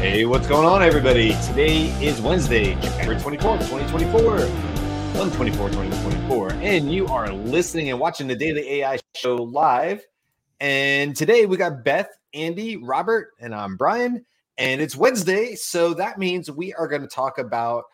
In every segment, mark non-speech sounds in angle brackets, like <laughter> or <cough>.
Hey, what's going on, everybody? Today is Wednesday, January 24th, 2024. 124, 2024. And you are listening and watching the Daily AI Show live. And today we got Beth, Andy, Robert, and I'm Brian. And it's Wednesday. So that means we are going to talk about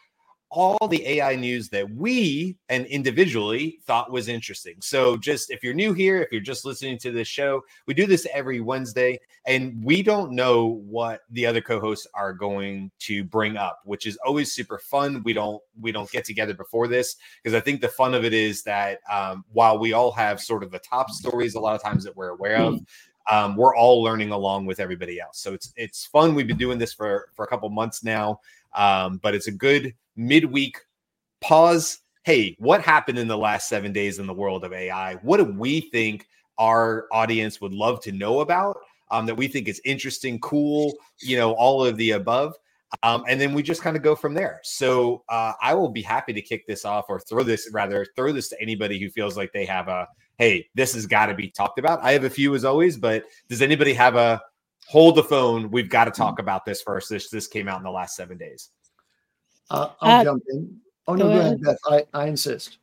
all the AI news that we and individually thought was interesting. So, just if you're new here, if you're just listening to this show, we do this every Wednesday, and we don't know what the other co-hosts are going to bring up, which is always super fun. We don't we don't get together before this because I think the fun of it is that um, while we all have sort of the top stories, a lot of times that we're aware of. Um, we're all learning along with everybody else, so it's it's fun. We've been doing this for for a couple months now, um, but it's a good midweek pause. Hey, what happened in the last seven days in the world of AI? What do we think our audience would love to know about? Um, that we think is interesting, cool, you know, all of the above. Um, and then we just kind of go from there. So uh, I will be happy to kick this off or throw this rather throw this to anybody who feels like they have a hey, this has got to be talked about. I have a few as always, but does anybody have a hold the phone? We've got to talk about this first. This this came out in the last seven days. Uh, I'll uh, jump in. Oh no, go, go ahead, Beth. I, I insist.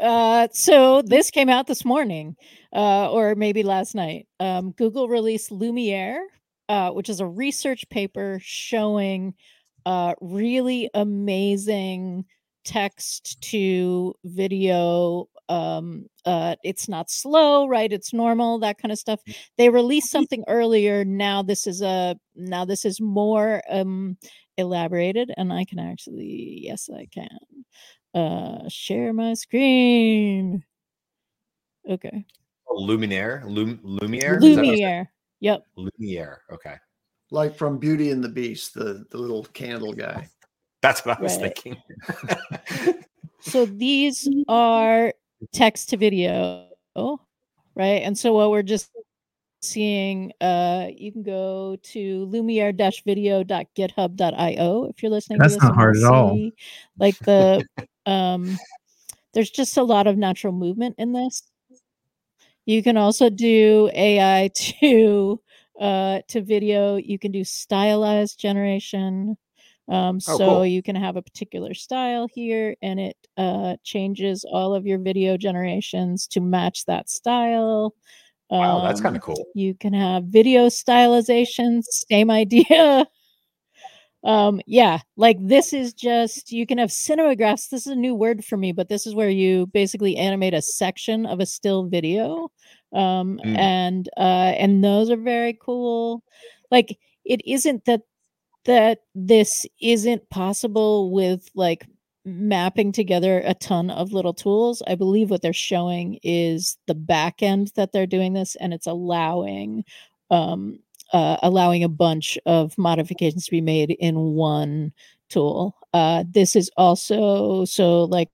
Uh, so this came out this morning, uh, or maybe last night. Um, Google released Lumiere, uh, which is a research paper showing uh, really amazing text to video um uh it's not slow right it's normal that kind of stuff they released something earlier now this is a now this is more um elaborated and I can actually, yes, I can uh share my screen. Okay. Oh, Luminaire, Lum- Lumiere, Lumiere. Yep. Lumiere. Okay. Like from Beauty and the Beast, the the little candle guy. That's what I was right. thinking. so these <laughs> are text to video, right? And so what we're just seeing uh you can go to lumiere-video.github.io if you're listening that's not hard at all. like the um there's just a lot of natural movement in this. You can also do ai <laughs> to uh to video. You can do stylized generation um, oh, so cool. you can have a particular style here and it uh, changes all of your video generations to match that style Wow, that's kind of um, cool. You can have video stylizations, same <laughs> idea. um, yeah, like this is just you can have cinemagraphs. This is a new word for me, but this is where you basically animate a section of a still video. Um, mm. and uh, and those are very cool. Like it isn't that that this isn't possible with like mapping together a ton of little tools. I believe what they're showing is the back end that they're doing this, and it's allowing um, uh, allowing a bunch of modifications to be made in one tool. Uh, this is also so like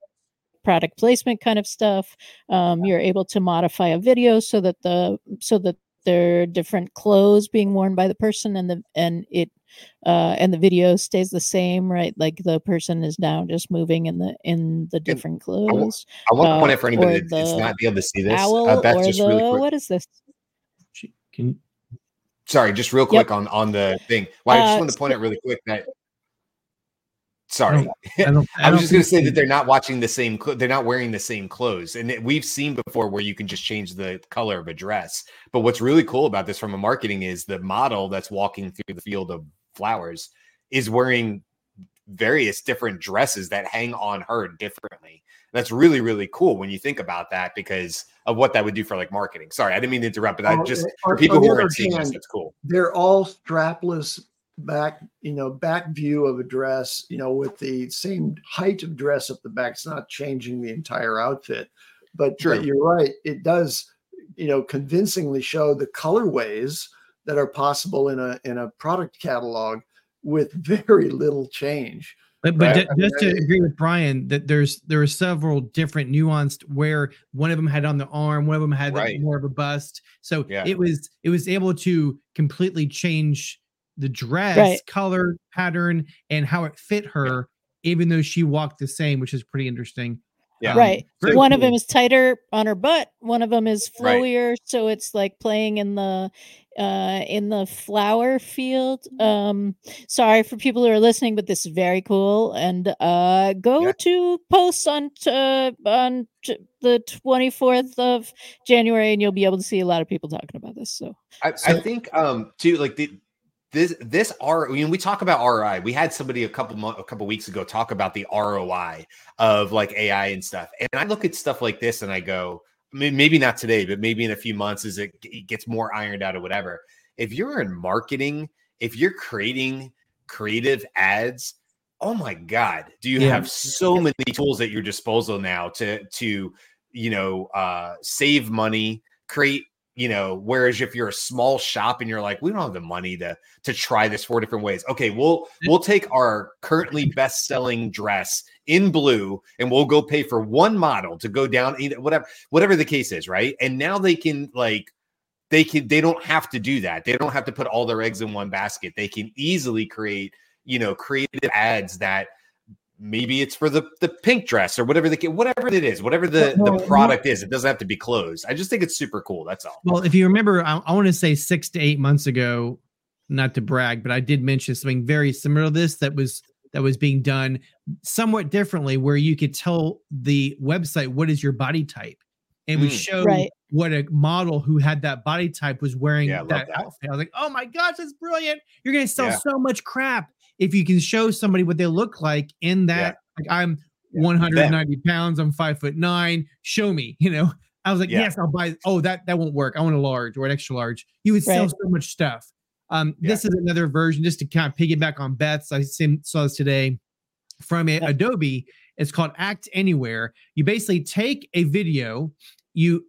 product placement kind of stuff. Um, you're able to modify a video so that the so that there are different clothes being worn by the person and the and it uh, and the video stays the same, right? Like the person is now just moving in the in the different clothes. I want to point out for anybody that's not be able to see this. Owl uh, Beth, just the, really quick. What is this? Can sorry, just real quick yep. on on the thing. Well, I just uh, want to point out really quick that Sorry, I, don't, I, don't, <laughs> I, I was just going to say that they're not watching the same. Cl- they're not wearing the same clothes, and it, we've seen before where you can just change the color of a dress. But what's really cool about this from a marketing is the model that's walking through the field of flowers is wearing various different dresses that hang on her differently. That's really really cool when you think about that because of what that would do for like marketing. Sorry, I didn't mean to interrupt, but I oh, just eh, for people who aren't seeing this, it's cool. They're all strapless back, you know, back view of a dress, you know, with the same height of dress up the back. It's not changing the entire outfit. But, but you're right. It does, you know, convincingly show the colorways that are possible in a in a product catalog with <laughs> very little change. But, but right? just to agree with Brian, that there's there are several different nuanced where one of them had on the arm, one of them had right. more of a bust. So yeah. it was it was able to completely change the dress right. color pattern and how it fit her even though she walked the same which is pretty interesting Yeah. Right. Very one cool. of them is tighter on her butt. One of them is flowier, right. so it's like playing in the uh in the flower field um sorry for people who are listening but this is very cool and uh go yeah. to post on uh, on t- the 24th of january and you'll be able to see a lot of people talking about this so i, so. I think um too like the this this R I mean we talk about ROI. We had somebody a couple months a couple weeks ago talk about the ROI of like AI and stuff. And I look at stuff like this and I go, maybe not today, but maybe in a few months as it gets more ironed out or whatever. If you're in marketing, if you're creating creative ads, oh my god, do you yeah. have so many tools at your disposal now to to you know uh save money, create you know whereas if you're a small shop and you're like we don't have the money to to try this four different ways. Okay we'll we'll take our currently best selling dress in blue and we'll go pay for one model to go down whatever whatever the case is right? And now they can like they can they don't have to do that. They don't have to put all their eggs in one basket. They can easily create you know creative ads that maybe it's for the the pink dress or whatever the whatever it is whatever the well, the product well, is it doesn't have to be clothes i just think it's super cool that's all well if you remember i, I want to say six to eight months ago not to brag but i did mention something very similar to this that was that was being done somewhat differently where you could tell the website what is your body type and mm. we show right. what a model who had that body type was wearing yeah, that, that, outfit. I was like, oh my gosh, that's brilliant. You're gonna sell yeah. so much crap if you can show somebody what they look like in that, yeah. like I'm yeah. 190 pounds, I'm five foot nine. Show me, <laughs> you know. I was like, yeah. yes, I'll buy. Oh, that that won't work. I want a large or an extra large. You would right. sell so much stuff. Um, this is another version just to kind of piggyback on Beth's. I saw this today from a, Adobe. It's called Act Anywhere. You basically take a video, you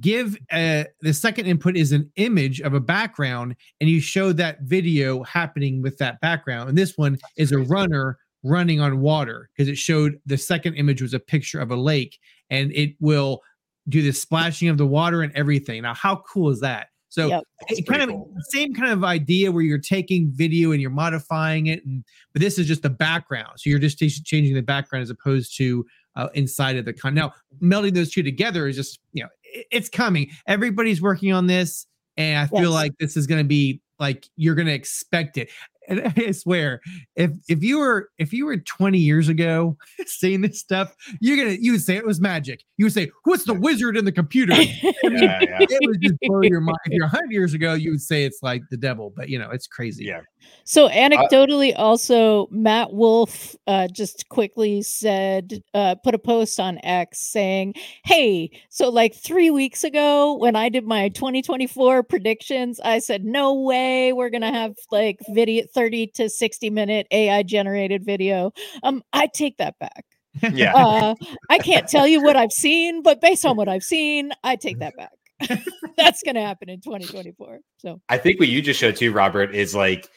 give a, the second input is an image of a background and you show that video happening with that background and this one is a runner running on water because it showed the second image was a picture of a lake and it will do the splashing of the water and everything now how cool is that so yep. it kind of cool. same kind of idea where you're taking video and you're modifying it and but this is just the background so you're just t- changing the background as opposed to uh, inside of the con now melding those two together is just you know it's coming. Everybody's working on this, and I feel yes. like this is going to be like you're going to expect it. And <laughs> I swear, if if you were if you were 20 years ago <laughs> seeing this stuff, you're gonna you would say it was magic. You would say, "What's the wizard in the computer?" <laughs> yeah, yeah. It would just blow your mind. If you're 100 years ago, you would say it's like the devil, but you know it's crazy. Yeah. So anecdotally, uh, also Matt Wolfe uh, just quickly said, uh, put a post on X saying, "Hey, so like three weeks ago when I did my 2024 predictions, I said no way we're gonna have like video 30 to 60 minute AI generated video. Um, I take that back. Yeah, uh, I can't tell you what I've seen, but based on what I've seen, I take that back." <laughs> That's going to happen in 2024. So I think what you just showed too, Robert, is like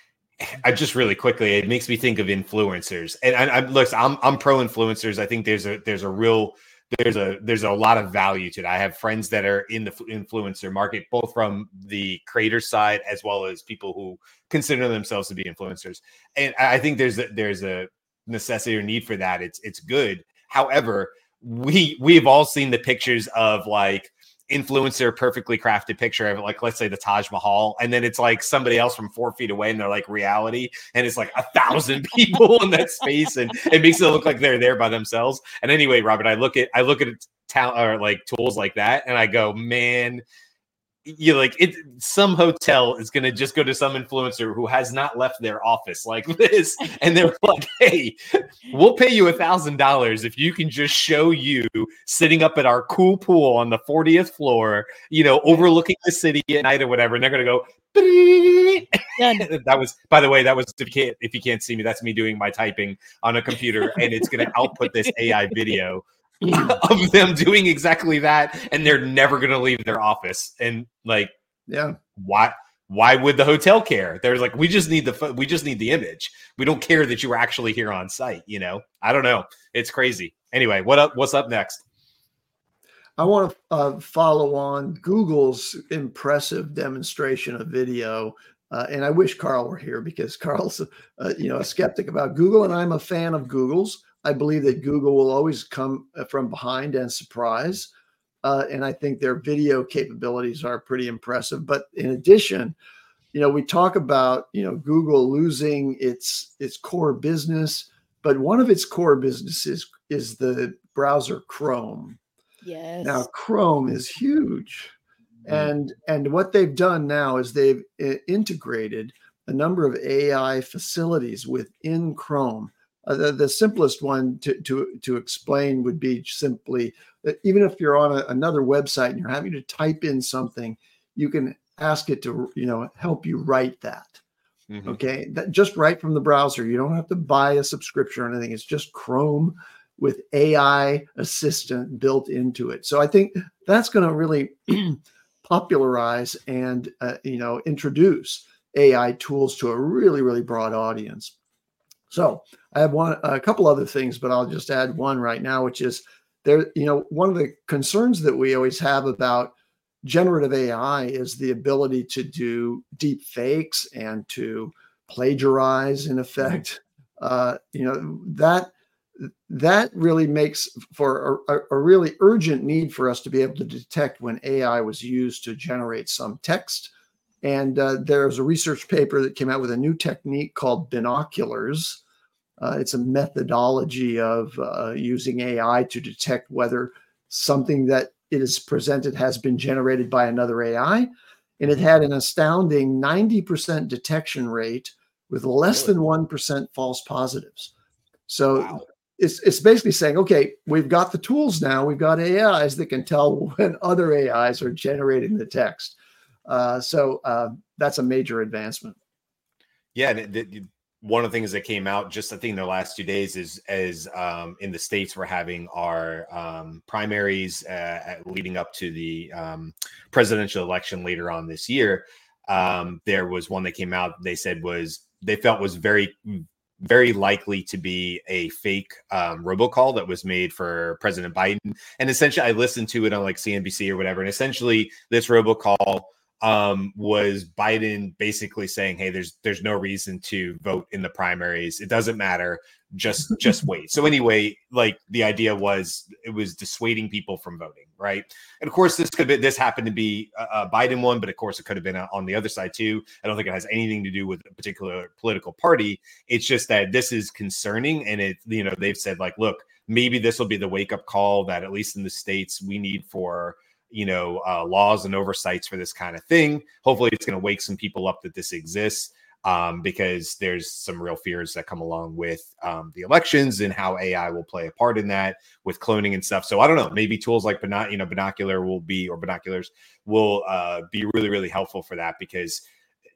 I just really quickly, it makes me think of influencers. And I, I look, I'm I'm pro influencers. I think there's a there's a real there's a there's a lot of value to it. I have friends that are in the influencer market, both from the creator side as well as people who consider themselves to be influencers. And I think there's a, there's a necessity or need for that. It's it's good. However, we we've all seen the pictures of like influencer perfectly crafted picture of like let's say the Taj Mahal and then it's like somebody else from four feet away and they're like reality and it's like a thousand <laughs> people in that space and it makes it look like they're there by themselves. And anyway Robert I look at I look at talent or like tools like that and I go man you like it some hotel is going to just go to some influencer who has not left their office like <laughs> this and they're <laughs> like hey we'll pay you a thousand dollars if you can just show you sitting up at our cool pool on the 40th floor you know overlooking the city at night or whatever. And they're going to go <laughs> that was by the way that was if you can't if you can't see me that's me doing my typing on a computer and it's going to output this ai video <laughs> of them doing exactly that and they're never going to leave their office. And like yeah. why why would the hotel care? They're like we just need the we just need the image. We don't care that you were actually here on site you know? I don't know. It's crazy. Anyway what up what's up next? I want to uh, follow on google's impressive demonstration of video uh, and I wish Carl were here because Carl's, uh, you know, a skeptic about Google, and I'm a fan of Google's. I believe that Google will always come uh, from behind and surprise. Uh, and I think their video capabilities are pretty impressive. But in addition, you know, we talk about you know Google losing its its core business, but one of its core businesses is the browser Chrome. Yes. Now Chrome is huge, mm-hmm. and and what they've done now is they've uh, integrated a number of AI facilities within Chrome. Uh, the, the, simplest one to, to, to explain would be simply that even if you're on a, another website and you're having to type in something, you can ask it to you know help you write that. Mm-hmm. Okay, that just right from the browser. You don't have to buy a subscription or anything. It's just Chrome with AI assistant built into it. So I think that's going to really <clears throat> popularize and uh, you know introduce AI tools to a really, really broad audience. So I have one, a couple other things, but I'll just add one right now, which is there, you know, one of the concerns that we always have about generative AI is the ability to do deep fakes and to plagiarize in effect. Uh, you know, that that really makes for a, a, really urgent need for us to be able to detect when AI was used to generate some text and uh, there's a research paper that came out with a new technique called binoculars. Uh, it's a methodology of uh, using AI to detect whether something that it is presented has been generated by another AI. And it had an astounding 90% detection rate with less than 1% false positives. So wow. it's, it's basically saying, okay, we've got the tools now, we've got AIs that can tell <laughs> when other AIs are generating the text. Uh, so uh, that's a major advancement. Yeah, one of the things that came out just I think in the last two days is as um, in the states we're having our um, primaries uh, leading up to the um, presidential election later on this year. Um, there was one that came out. They said was they felt was very very likely to be a fake um, robocall that was made for President Biden. And essentially, I listened to it on like CNBC or whatever. And essentially, this robocall um, was Biden basically saying, "Hey, there's there's no reason to vote in the primaries. It doesn't matter. Just just <laughs> wait." So anyway, like the idea was it was dissuading people from voting, right? And of course, this could be this happened to be a, a Biden one, but of course, it could have been uh, on the other side too. I don't think it has anything to do with a particular political party. It's just that this is concerning, and it you know they've said like, look, maybe this will be the wake up call that at least in the states we need for you know uh, laws and oversights for this kind of thing. Hopefully, it's going to wake some people up that this exists. Um, because there's some real fears that come along with um, the elections and how AI will play a part in that with cloning and stuff. So I don't know. Maybe tools like binoc- you know binocular will be or binoculars will uh, be really really helpful for that because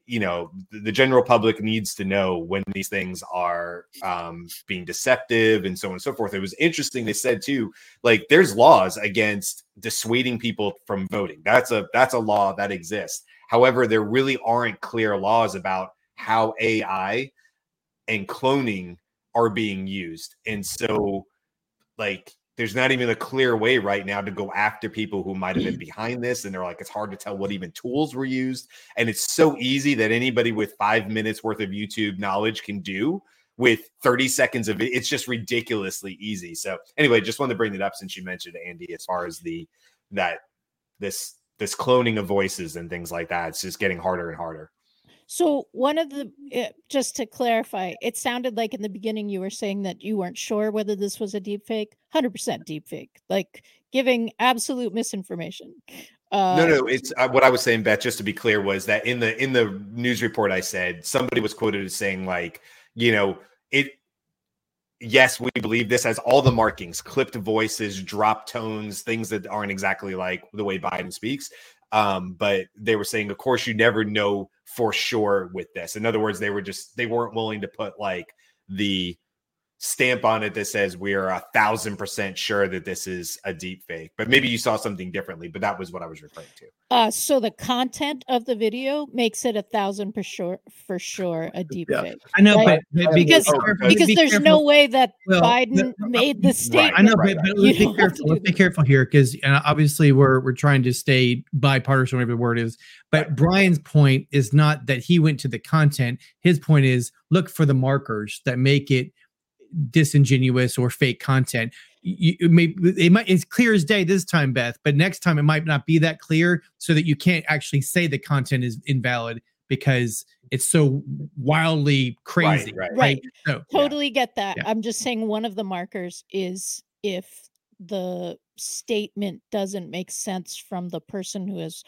you know the general public needs to know when these things are um, being deceptive and so on and so forth. It was interesting they said too like there's laws against dissuading people from voting. That's a that's a law that exists. However there really aren't clear laws about how ai and cloning are being used. And so like there's not even a clear way right now to go after people who might have been mm. behind this. And they're like, it's hard to tell what even tools were used. And it's so easy that anybody with five minutes worth of YouTube knowledge can do with 30 seconds of it. It's just ridiculously easy. So anyway, just wanted to bring it up since you mentioned Andy, as far as the that this this cloning of voices and things like that. It's just getting harder and harder. So one of the eh, just to clarify, it sounded like in the beginning you were saying that you weren't sure whether this was a deep fake. 100% deep fake. Like giving absolute misinformation. Uh, no, no, it's uh, what I was saying, Beth. Just to be clear, was that in the in the news report I said somebody was quoted as saying like, you know, it. Yes, we believe this has all the markings, clipped voices, drop tones, things that aren't exactly like the way Biden speaks. Um, but they were saying, of course, you never know for sure with this. In other words, they were just they weren't willing to put like the stamp on it that says we are a thousand percent sure that this is a deep fake but maybe you saw something differently but that was what i was referring to. Uh so the content of the video makes it a thousand for sure for sure a deep yeah. fake i know right? but, but because because be there's careful. no way that well, biden made the statement right, i know right, but, but let's be careful let's be careful here because uh, obviously we're we're trying to stay bipartisan whatever the word is. But brian's point is not that he went to the content. His point is look for the markers that make it disingenuous or fake content. You, it may it might it's clear as day this time, Beth, but next time it might not be that clear, so that you can't actually say the content is invalid because it's so wildly crazy. Right. right. right. So, totally yeah. get that. Yeah. I'm just saying one of the markers is if the statement doesn't make sense from the person who is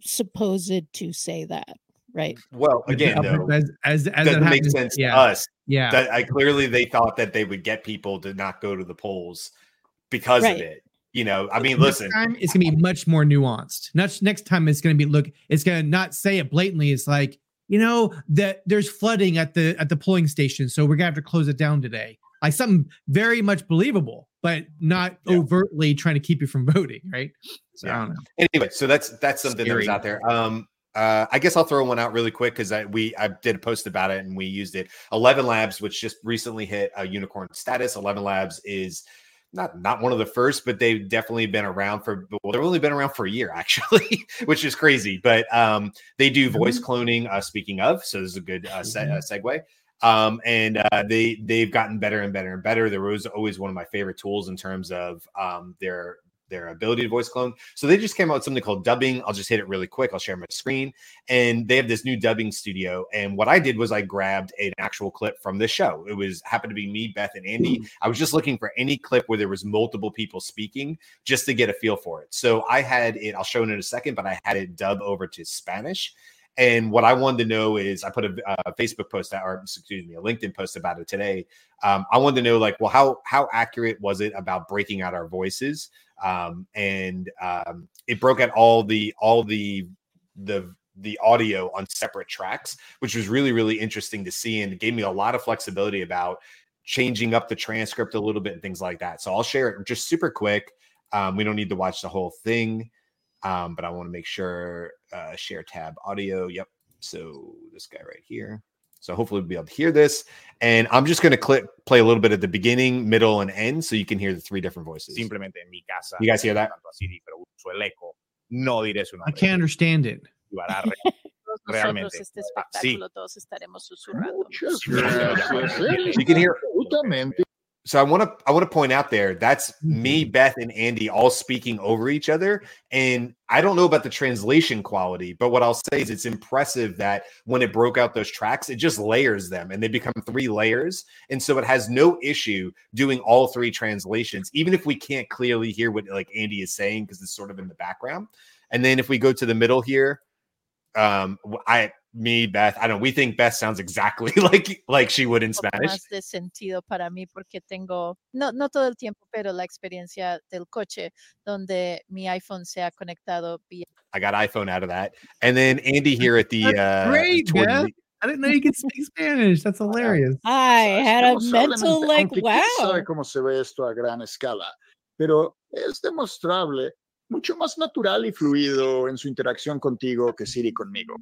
supposed to say that right well again though, as as, as doesn't make sense yeah. to us yeah that I clearly they thought that they would get people to not go to the polls because right. of it you know i mean listen time it's gonna be much more nuanced next next time it's gonna be look it's gonna not say it blatantly it's like you know that there's flooding at the at the polling station so we're gonna have to close it down today like something very much believable, but not yeah. overtly trying to keep you from voting, right? So yeah. I don't know. Anyway, so that's that's something Scary. that was out there. Um, uh, I guess I'll throw one out really quick because I we I did a post about it and we used it. Eleven Labs, which just recently hit a unicorn status. Eleven Labs is not not one of the first, but they've definitely been around for well, they've only been around for a year <laughs> actually, which is crazy. But um, they do voice mm-hmm. cloning. Uh, speaking of, so this is a good uh, se- uh, segue. Um, and uh, they they've gotten better and better and better. There was always one of my favorite tools in terms of um, their their ability to voice clone. So they just came out with something called dubbing. I'll just hit it really quick. I'll share my screen. And they have this new dubbing studio. And what I did was I grabbed an actual clip from this show. It was happened to be me, Beth, and Andy. Hmm. I was just looking for any clip where there was multiple people speaking just to get a feel for it. So I had it, I'll show it in a second, but I had it dub over to Spanish. And what I wanted to know is, I put a, a Facebook post out, or excuse me, a LinkedIn post about it today. Um, I wanted to know, like, well, how how accurate was it about breaking out our voices? Um, and um, it broke out all the all the the the audio on separate tracks, which was really really interesting to see, and gave me a lot of flexibility about changing up the transcript a little bit and things like that. So I'll share it just super quick. Um, we don't need to watch the whole thing. Um, but I want to make sure uh, share tab audio. Yep. So this guy right here. So hopefully we'll be able to hear this. And I'm just going to click play a little bit at the beginning, middle, and end so you can hear the three different voices. Simplemente en mi casa. You guys hear that? No diré su nombre. I can't understand it. <laughs> Realmente. Este sí. todos estaremos susurrando. You can hear so I want to I want to point out there that's me, mm-hmm. Beth, and Andy all speaking over each other. And I don't know about the translation quality, but what I'll say is it's impressive that when it broke out those tracks, it just layers them and they become three layers. And so it has no issue doing all three translations, even if we can't clearly hear what like Andy is saying because it's sort of in the background. And then if we go to the middle here, um, I me, Beth, I don't know, we think Beth sounds exactly <laughs> like like she would in Spanish. Más de sentido para mí porque tengo, no, no todo el tiempo, pero la experiencia del coche donde mi iPhone se ha conectado vía. I got iPhone out of that. And then Andy here at the uh great, Beth. I didn't know you could speak Spanish. That's hilarious. I had a mental like, wow. sabe cómo se ve esto a gran escala, pero es demostrable mucho más natural y fluido en su interacción contigo que Siri conmigo.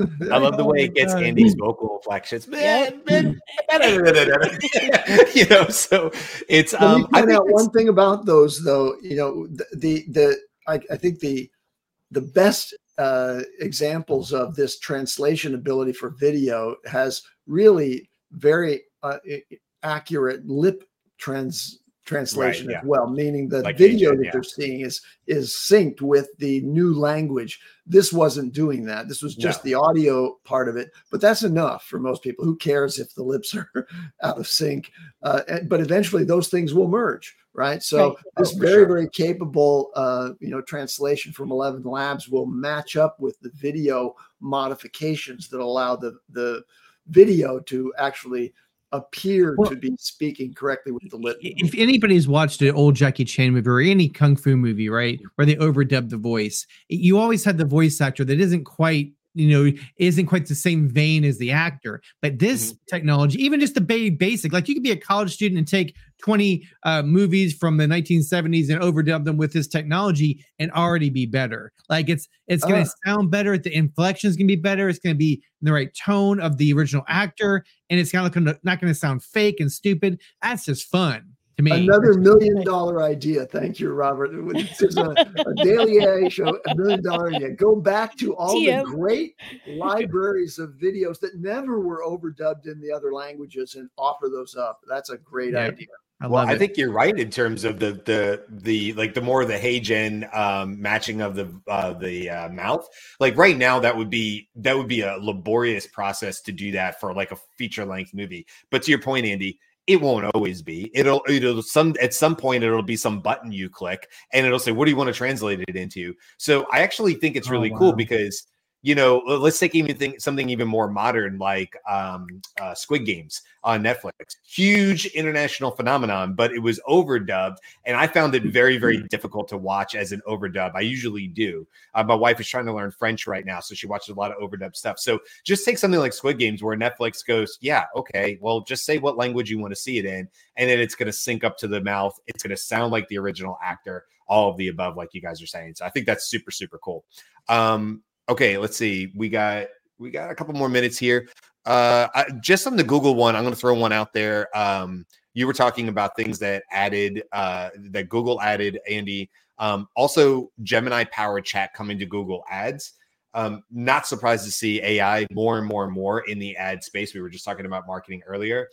I love the way it gets Andy's vocal inflections. Man, man, <laughs> you know, so it's. Um, I point out one thing about those, though. You know, the the, the I, I think the the best uh, examples of this translation ability for video has really very uh, accurate lip trans translation right, yeah. as well, meaning the like video that yeah. they're seeing is is synced with the new language. This wasn't doing that. This was just no. the audio part of it, but that's enough for most people. Who cares if the lips <laughs> are out of sync? Uh, but eventually, those things will merge, right? So right. this oh, very sure. very capable, uh, you know, translation from Eleven Labs will match up with the video modifications that allow the the video to actually appear well, to be speaking correctly with the lip. If anybody's watched an old Jackie Chan movie or any kung fu movie, right, where they overdub the voice, you always have the voice actor that isn't quite you know isn't quite the same vein as the actor but this mm-hmm. technology even just the basic like you could be a college student and take 20 uh, movies from the 1970s and overdub them with this technology and already be better like it's it's going to uh. sound better the inflection is going to be better it's going to be in the right tone of the original actor and it's kind of not going to sound fake and stupid that's just fun to me. Another million dollar idea. Thank you, Robert. This is a, a daily AI show, a million dollar idea. Go back to all TM. the great libraries of videos that never were overdubbed in the other languages and offer those up. That's a great yeah. idea. I well, I think you're right in terms of the the the like the more the HeyGen um, matching of the uh, the uh, mouth. Like right now, that would be that would be a laborious process to do that for like a feature length movie. But to your point, Andy, it won't always be. It'll it'll some at some point it'll be some button you click and it'll say, "What do you want to translate it into?" So I actually think it's oh, really oh, wow. cool because you know, let's take even something even more modern like um, uh, Squid Games on Netflix. Huge international phenomenon, but it was overdubbed, and I found it very, very mm-hmm. difficult to watch as an overdub. I usually do. Uh, my wife is trying to learn French right now, so she watches a lot of overdub stuff. So just take something like Squid Games, where Netflix goes, "Yeah, okay, well, just say what language you want to see it in, and then it's going to sync up to the mouth. It's going to sound like the original actor." All of the above, like you guys are saying. So I think that's super, super cool. Um, Okay, let's see. We got we got a couple more minutes here. Uh, I, just on the Google one, I'm going to throw one out there. Um, you were talking about things that added uh, that Google added, Andy. Um, also, Gemini powered chat coming to Google Ads. Um, not surprised to see AI more and more and more in the ad space. We were just talking about marketing earlier.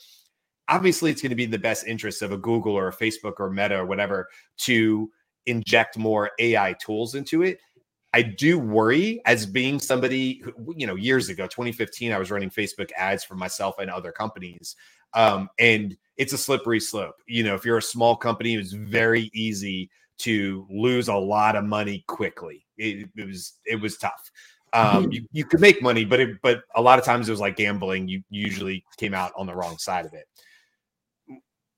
Obviously, it's going to be in the best interest of a Google or a Facebook or Meta or whatever to inject more AI tools into it. I do worry as being somebody who, you know, years ago, 2015, I was running Facebook ads for myself and other companies. Um, and it's a slippery slope. You know, if you're a small company, it's very easy to lose a lot of money quickly. It, it was it was tough. Um, mm-hmm. you, you could make money, but it, but a lot of times it was like gambling. You usually came out on the wrong side of it.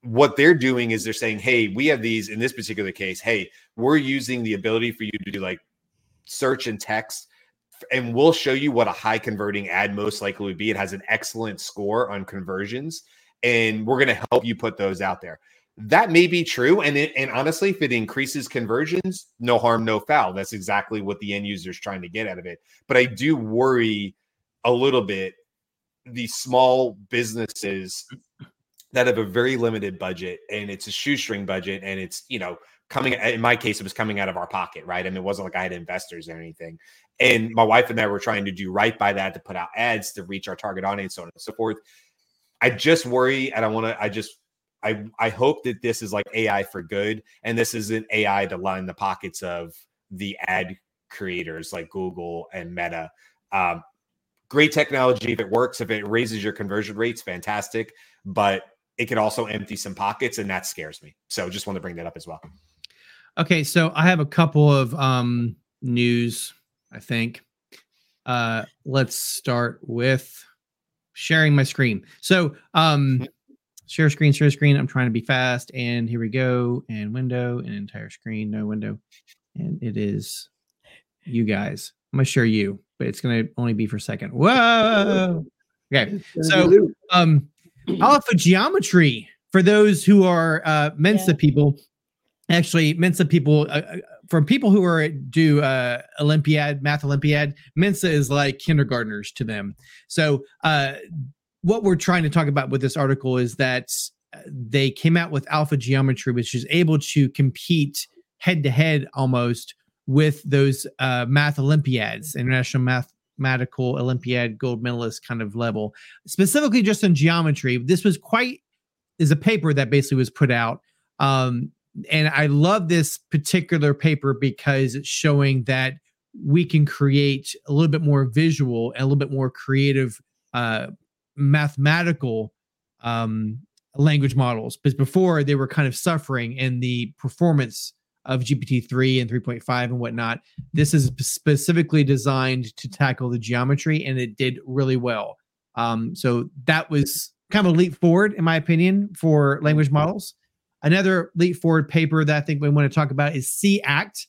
What they're doing is they're saying, "Hey, we have these in this particular case. Hey, we're using the ability for you to do like search and text and we'll show you what a high converting ad most likely would be. It has an excellent score on conversions, and we're going to help you put those out there. That may be true, and it, and honestly, if it increases conversions, no harm, no foul. That's exactly what the end user is trying to get out of it. But I do worry a little bit the small businesses that have a very limited budget, and it's a shoestring budget, and it's you know coming in my case it was coming out of our pocket right? I and mean, it wasn't like i had investors or anything. And my wife and i were trying to do right by that to put out ads to reach our target audience so on and so forth. I just worry and i want to i just i i hope that this is like ai for good and this isn't ai to line the pockets of the ad creators like google and meta. Um, great technology if it works if it raises your conversion rates fantastic but it could also empty some pockets and that scares me. So just want to bring that up as well Okay, so I have a couple of um news, I think. Uh let's start with sharing my screen. So, um mm-hmm. share screen, share screen. I'm trying to be fast and here we go and window and entire screen, no window. And it is you guys. I'm going to share you, but it's going to only be for a second. Whoa. Okay. So, um alpha geometry for those who are uh Mensa yeah. people actually mensa people uh, uh, for people who are do uh, olympiad math olympiad mensa is like kindergartners to them. So uh, what we're trying to talk about with this article is that uh, they came out with alpha geometry which is able to compete head to head almost with those uh, math olympiads international mathematical olympiad gold medalist kind of level. Specifically just in geometry this was quite is a paper that basically was put out um, and I love this particular paper because it's showing that we can create a little bit more visual and a little bit more creative uh, mathematical um, language models. Because before they were kind of suffering in the performance of GPT-3 and 3.5 and whatnot. This is specifically designed to tackle the geometry, and it did really well. Um, so that was kind of a leap forward, in my opinion, for language models. Another leap forward paper that I think we want to talk about is SeeAct.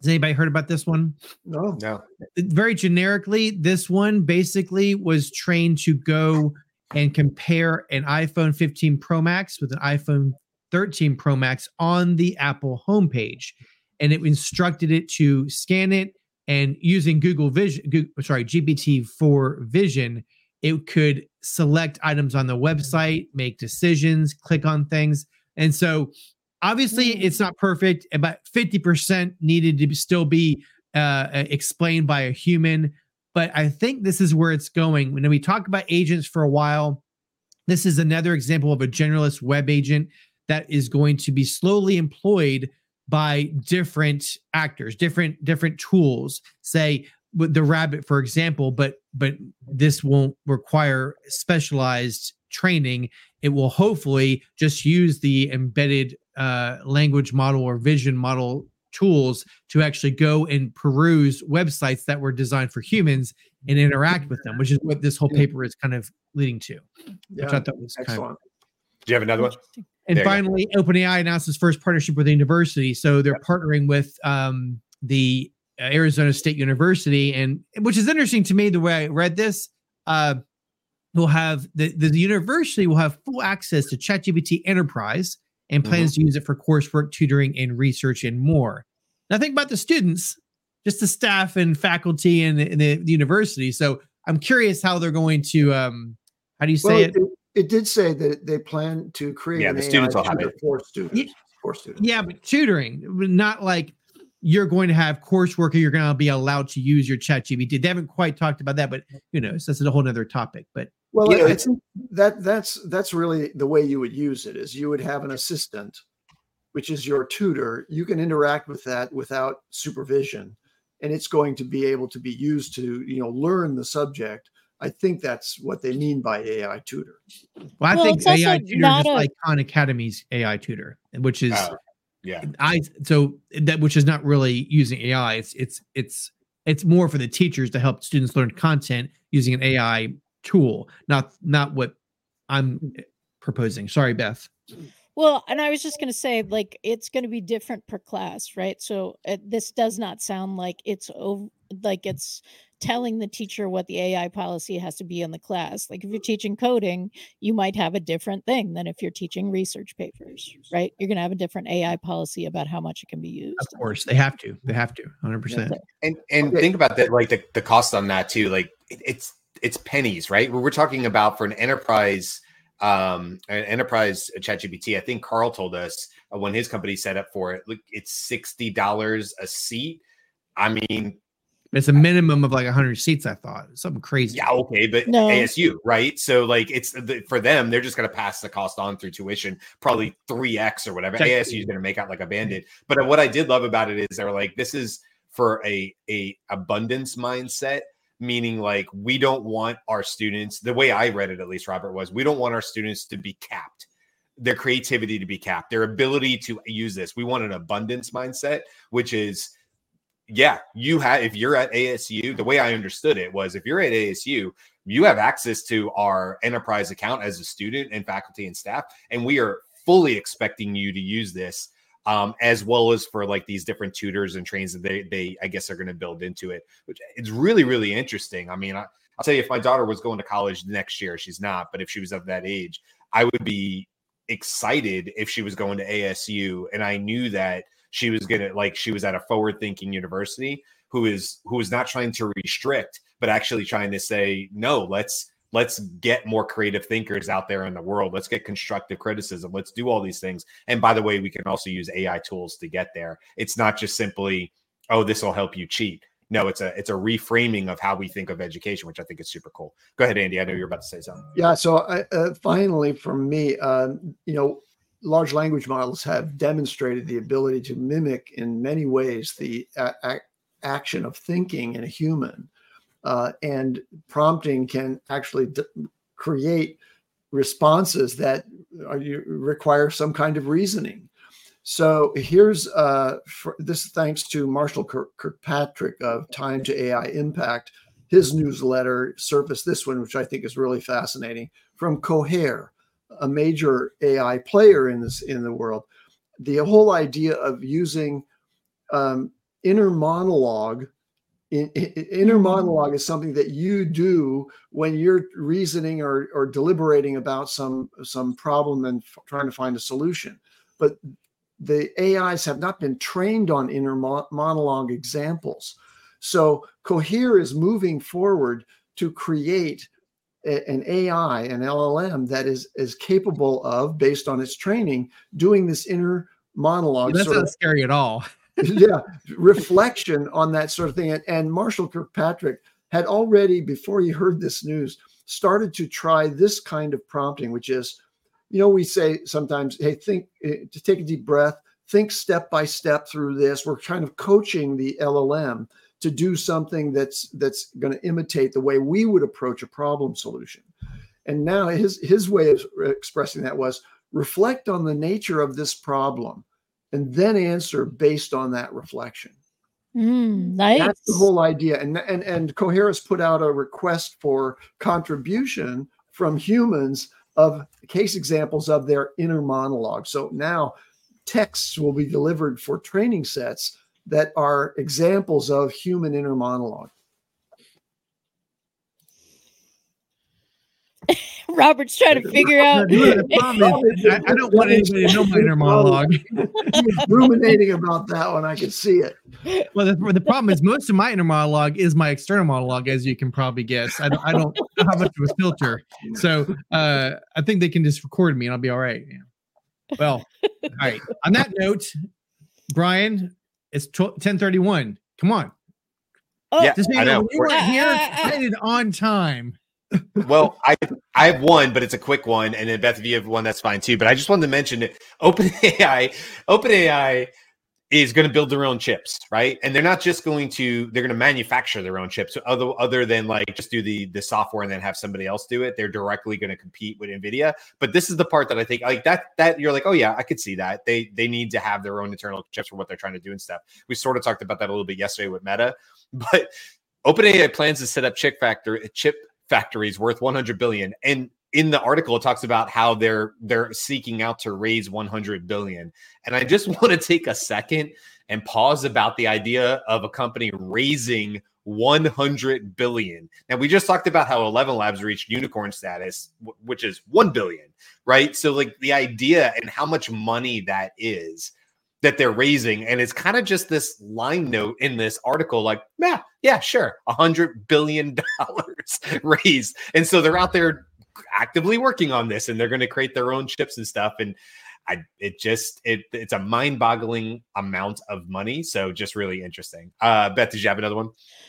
Has anybody heard about this one? No. No. Very generically, this one basically was trained to go and compare an iPhone 15 Pro Max with an iPhone 13 Pro Max on the Apple homepage. And it instructed it to scan it and using Google Vision, Google, sorry, GPT-4 Vision, it could select items on the website, make decisions, click on things. And so obviously mm. it's not perfect. About 50% needed to still be uh, explained by a human. But I think this is where it's going. When we talk about agents for a while, this is another example of a generalist web agent that is going to be slowly employed by different actors, different different tools. Say with the rabbit, for example, but but this won't require specialized training. It will hopefully just use the embedded uh, language model or vision model tools to actually go and peruse websites that were designed for humans and interact with them, which is what this whole paper is kind of leading to. Yeah. Which I thought was Excellent. kind of. Do you have another one? And there finally, OpenAI announced its first partnership with a university. So they're partnering with um, the Arizona State University, and which is interesting to me the way I read this. Uh, will have the, the university will have full access to ChatGPT Enterprise, and plans mm-hmm. to use it for coursework, tutoring, and research, and more. Now, think about the students, just the staff and faculty and the, the, the university. So, I'm curious how they're going to. Um, how do you say well, it? it? it? did say that they plan to create. Yeah, the students will have it for students. Yeah, for students. Yeah, but tutoring, not like you're going to have coursework or you're going to be allowed to use your chat gpt they haven't quite talked about that but you know so that's a whole other topic but well, yeah, I think that that's that's really the way you would use it. Is you would have an assistant, which is your tutor. You can interact with that without supervision, and it's going to be able to be used to you know learn the subject. I think that's what they mean by AI tutor. Well, I well, think AI tutor is a- like Khan Academy's AI tutor, which is uh, yeah. I so that which is not really using AI. It's it's it's it's more for the teachers to help students learn content using an AI tool, not not what I'm proposing. Sorry, Beth. Well, and I was just going to say, like, it's going to be different per class, right? So uh, this does not sound like it's over, like it's telling the teacher what the AI policy has to be in the class. Like, if you're teaching coding, you might have a different thing than if you're teaching research papers, right? You're going to have a different AI policy about how much it can be used. Of course, they have to. They have to, hundred percent. And and think about that, like the, the cost on that too. Like, it, it's it's pennies, right? We're talking about for an enterprise um an enterprise chat gpt i think carl told us uh, when his company set up for it look it's $60 a seat. I mean it's a minimum of like 100 seats i thought something crazy. Yeah okay but no. asu right? So like it's the, for them they're just going to pass the cost on through tuition probably 3x or whatever. Asu is going to make out like a bandit but what i did love about it is they're like this is for a a abundance mindset meaning like we don't want our students the way i read it at least robert was we don't want our students to be capped. Their creativity to be capped their ability to use this. We want an abundance mindset which is yeah you have if you're at asu the way i understood it was if you're at asu you have access to our enterprise account as a student and faculty and staff and we are fully expecting you to use this um, as well as for like these different tutors and trains that they they I guess are going to build into it, which it's really really interesting. I mean, I, I'll tell you, if my daughter was going to college next year, she's not, but if she was of that age, I would be excited if she was going to ASU and I knew that she was gonna like she was at a forward thinking university who is who is not trying to restrict, but actually trying to say no. Let's let's get more creative thinkers out there in the world. Let's get constructive criticism. Let's do all these things. And by the way we can also use ai tools to get there. It's not just simply oh this will help you cheat. No it's a it's a reframing of how we think of education which i think is super cool. Go ahead andy. I know you're about to say something. Yeah so uh, finally from me uh, you know large language models have demonstrated the ability to mimic in many ways the a- action of thinking in a human uh, and prompting can actually d- create responses that are, require some kind of reasoning. So here's uh, for, this thanks to Marshall Kirkpatrick of Time to AI Impact. His newsletter surfaced this one, which I think is really fascinating, from Cohere, a major AI player in this in the world. The whole idea of using um, inner monologue in, in, inner mm-hmm. monologue is something that you do when you're reasoning or, or deliberating about some some problem and f- trying to find a solution but the ais have not been trained on inner mo- monologue examples so cohere is moving forward to create an AI, an LLM that is is capable of, based on its training, doing this inner monologue. That's not of, scary at all. Yeah, reflection on that sort of thing. And, and Marshall Kirkpatrick had already, before he heard this news, started to try this kind of prompting, which is, you know, we say sometimes, hey, think eh, to take a deep breath, think step by step through this. We're kind of coaching the LLM to do something that's that's going to imitate the way we would approach a problem solution. And now his his way of expressing that was reflect on the nature of this problem and then answer based on that reflection. Mm, nice. That's the whole idea. And and and Coherus put out a request for contribution from humans of case examples of their inner monologue. So now texts will be delivered for training sets that are examples of human inner monologue. <laughs> Robert's trying to figure out. <laughs> I, I don't want anybody to know my inner monologue. <laughs> He's ruminating about that one. I can see it. Well, the, the problem is most of my inner monologue is my external monologue, as you can probably guess. I don't, I don't have much of a filter, so uh, I think they can just record me and I'll be all right. Yeah. Well, all right. On that note, Brian, it's 1031. Come on. Oh, yeah, I know. We weren't here uh, uh, uh, on time. Well, I I have one, but it's a quick one, and then Beth, if you have one, that's fine too. But I just wanted to mention it. OpenAI, OpenAI is going to build their own chips, right? And they're not just going to they're going to manufacture their own chips other other than like just do the the software and then have somebody else do it. They're directly going to compete with Nvidia. But this is the part that I think like that that you're like, "Oh yeah, I could see that." They they need to have their own internal chips for what they're trying to do and stuff. We sort of talked about that a little bit yesterday with Meta, <laughs> but OpenAI plans to set up chip factory a chip factories worth 100 billion. And in the article it talks about how they're they're seeking out to raise 100 billion. And i just <laughs> want to take a second and pause about the idea of a company raising 100 billion. Now we just talked about how ElevenLabs reached unicorn status which is 1 billion right? So like the idea and how much money that is that they're raising and it's kind of just this line note in this article like yeah yeah sure a hundred billion dollars <laughs> raised and so they're out there actively working on this and they're going to create their own chips and stuff and I it just it it's a mind-boggling amount of money. So just really interesting. Uh Beth, did you have another one?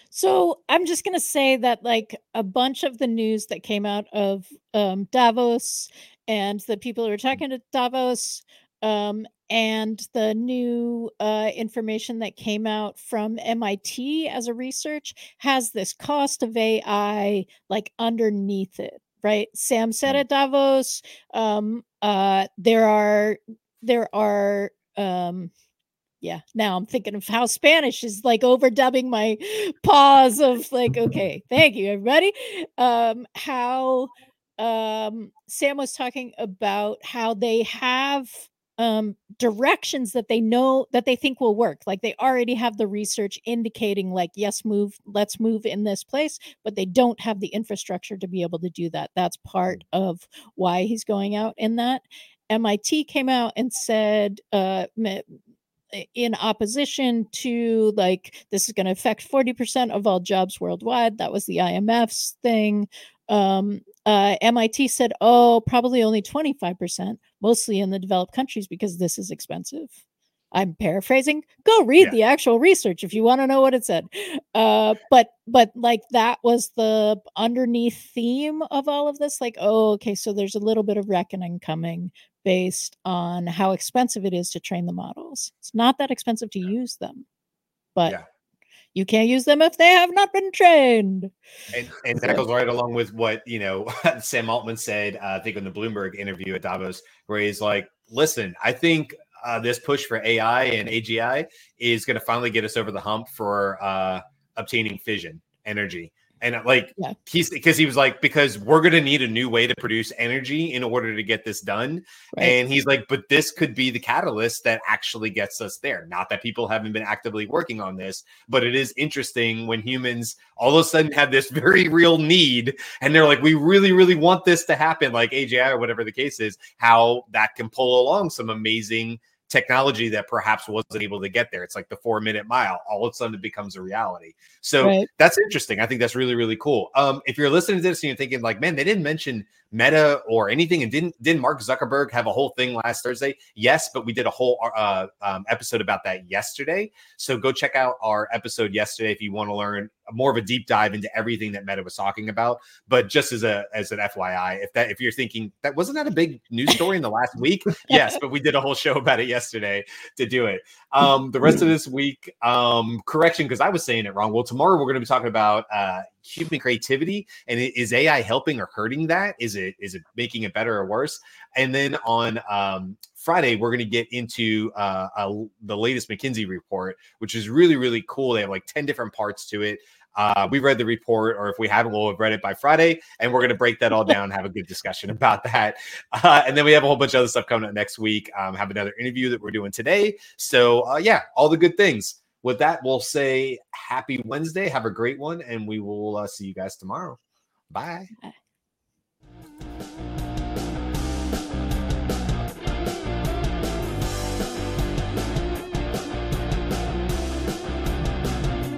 So I'm just gonna say that like a bunch of the news that came out of um Davos and the people who were talking to Davos um and the new uh, information that came out from MIT as a research has this cost of AI like underneath it right? Sam said mm. at Davos, um, uh, there are there are um, yeah. Now I'm thinking of how Spanish is like overdubbing my <gasps> pause of like, okay, <laughs> thank you, everybody. Um, how um Sam was talking about how they have um, directions that they know that they think will work. Like they already have the research indicating, like, yes, move, let's move in this place, but they don't have the infrastructure to be able to do that. That's part of why he's going out in that. MIT came out and said, uh, in opposition to like this is going to affect 40% of all jobs worldwide that was the imf's thing um, uh, MIT said, oh, probably only 25%, mostly in the developed countries because this is expensive. I'm paraphrasing. Go read yeah. the actual research if you want to know what it said. Uh, but but like that was the underneath theme of all of this. Like, oh, okay, so there's a little bit of reckoning coming based on how expensive it is to train the models. It's not that expensive to use them, but yeah you can't use them if they have not been trained. And, and that goes right along with what you know <laughs> Sam Altman said, uh, I think in the Bloomberg interview at Davos, where he's like, "Listen, I think uh, this push for AI and AGI is going to finally get us over the hump for uh, obtaining fission energy." And uh, like yeah. he's because he was like, because we're gonna need a new way to produce energy in order to get this done. Right. And he's like, but this could be the catalyst that actually gets us there. Not that people haven't been actively working on this, but it is interesting when humans all of a sudden have this <laughs> very real need and they're like, we really, really want this to happen, like AGI or whatever the case is, how that can pull along some amazing technology that perhaps wasn't able to get there. It's like the four minute mile. All of a sudden, it becomes a reality. So right. that's interesting. I think that's really really cool. Um, if you're listening to this and you're thinking like, man, they didn't mention Meta or anything, and didn't didn't Mark Zuckerberg have a whole thing last Thursday? Yes, but we did a whole uh, um, episode about that yesterday. So go check out our episode yesterday if you want to learn more of a deep dive into everything that Meta was talking about. But just as a as an FYI, if that if you're thinking that wasn't that a big news story in the last <laughs> week, yes, but we did a whole show about it yesterday to do it. Um, the rest of this week, um, correction because I was saying it wrong. Well, tomorrow we're going to be talking about uh, human creativity and is AI helping or hurting that? Is it is it making it better or worse? And then on um, Friday, we're going to get into uh, the latest McKinsey report, which is really, really cool. They have like 10 different parts to it. Uh, we read the report, or if we haven't, we'll have read it by Friday, and we're going to break that all down, have a good discussion <laughs> about that. Uh, and then we have a whole bunch of other stuff coming up next week. Um, have another interview that we're doing today. So, uh, yeah, all the good things. With that, we'll say happy Wednesday. Have a great one, and we will uh, see you guys tomorrow. Bye. Bye.